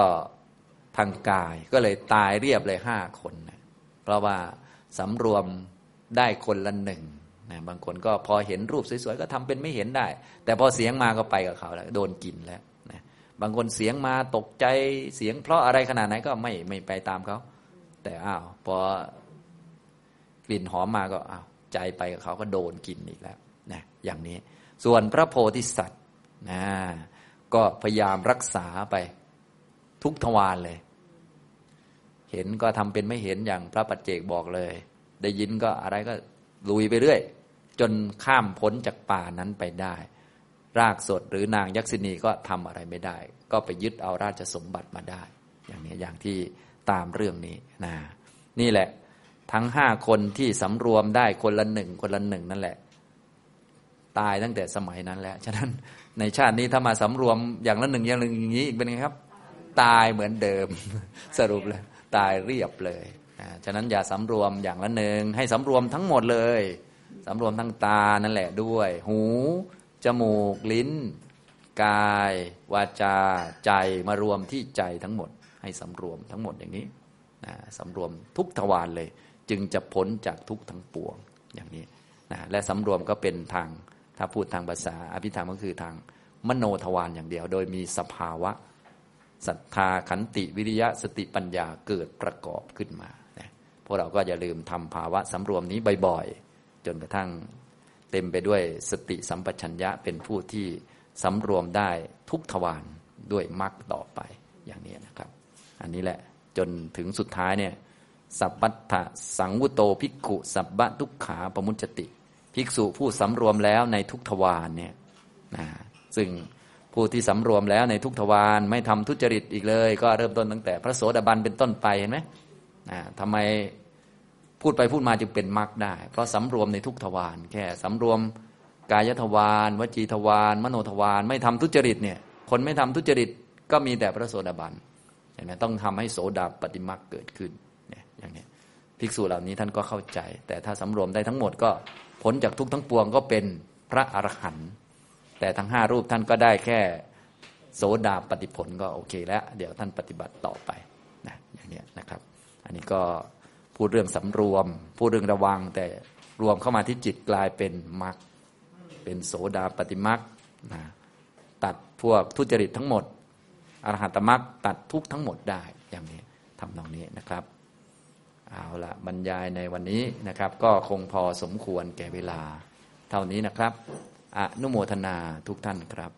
ทางกายก็เลยตายเรียบเลยห้าคนนะเพราะว่าสำรวมได้คนละหนึ่งนะบางคนก็พอเห็นรูปสวยๆก็ทำเป็นไม่เห็นได้ แต่พอเสียงมาก็ไปกับเขาแล้วโดนกินแล้ว บางคนเสียงมาตกใจเสียง เพราะอะไรขนาดไหนก็ไม่ไม่ไปตามเขาแต่อ้าวพอกลิ่นหอมมาก็อ้าวใจไปกับเขาก็โดนกินอีกแล้วนะอย่างนี้ ส่วนพระโพธิสัตว์นะก็พยายามรักษาไปทุกทวารเลย เห็นก็ทำเป็นไม่เห็นอย่างพระปัจเจกบอกเลย ได้ยินก็อะไรก็ลุยไปเรื่อย จนข้ามพ้นจากป่านั้นไปได้ รากสดหรือนางยักษินีก็ทำอะไรไม่ได้ ก็ไปยึดเอาราชสมบัติมาได้ อย่างนี้อย่างที่ตามเรื่องนี้นะนี่แหละ ทั้งห้าคนที่สำรวมได้คนละหนึ่งคนละหนึ่งนั่นแหละ ตายตั้งแต่สมัยนั้นแล้ว ฉะนั้นในชาตินี้ถ้ามาสำรวมอย่างละหนึ่งอย่างหนึ่งอย่างนี้อีกเป็นไงครับ ตายเหมือนเดิม สรุปเลยตายเรียบเลยฉะนั้นอย่าสำรวมอย่างละหนึ่งให้สำรวมทั้งหมดเลยสำรวมทั้งตานั่นแหละด้วย หู จมูกลิ้น กาย วาจา ใจมารวมที่ใจทั้งหมด ให้สำรวมทั้งหมดอย่างนี้นะสำรวมทุกทวารเลย จึงจะพ้นจากทุกทั้งปวงอย่างนี้นะและสำรวมก็เป็นทางถ้าพูดทางภาษาอภิธรรมก็คือทางมโนทวารอย่างเดียว โดยมีสภาวะศรัทธาขันติวิริยะสติปัญญาเกิดประกอบขึ้นมานะพวกเราก็อย่าลืมทำภาวะสำรวมนี้บ่อยๆ จนกระทั่ง เต็มไปด้วยสติสัมปชัญญะเป็นผู้ที่สำรวมได้ทุกทวารด้วยมรรคต่อไปอย่างนี้นะครับ อันนี้แหละจนถึงสุดท้ายเนี่ยสัพพัทธสังวุโตภิกขุสัพพะทุกขาปมุจติ ภิกษุผู้สำรวมแล้วในทุกทวารเนี่ยนะซึ่งผู้ที่สำรวมแล้วในทุกทวารไม่ทำทุจริตอีกเลย ก็เริ่มต้นตั้งแต่พระโสดาบันเป็นต้นไปเห็นไหมนะทำไม พูดไปพูดมาจึงเป็นมรรคได้ เพราะสำรวมในทุกทวารแค่สำรวมกายทวารวจีทวารมโนทวารไม่ทำทุจริตเนี่ย คนไม่ทำทุจริตก็มีแต่พระโสดาบันเห็นไหมต้องทำให้โสดาปฏิมรรคเกิดขึ้นเนี่ยอย่างนี้ภิกษุเหล่านี้ท่านก็เข้าใจ แต่ถ้าสำรวมได้ทั้งหมดก็พ้นจากทุกทั้งปวงก็เป็นพระอรหันต์แต่ทั้งห้ารูปท่านก็ได้แค่โสดาปฏิผลก็โอเคแล้ว เดี๋ยวท่านปฏิบัติต่อไปนะอย่างนี้นะครับ อันนี้ก็ พูดเรื่องสำรวม พูดเรื่องระวัง แต่รวมเข้ามาที่จิตกลายเป็นมรรคเป็นโสดาปฏิมรรคนะตัดพวกทุจริตทั้งหมดอรหัตมรรคตัดทุกทั้งหมดได้อย่างนี้ทำตรงนี้นะครับเอาละบรรยายในวันนี้นะครับ ก็คงพอสมควรแก่เวลา เท่านี้นะครับ อนุโมทนาทุกท่านครับ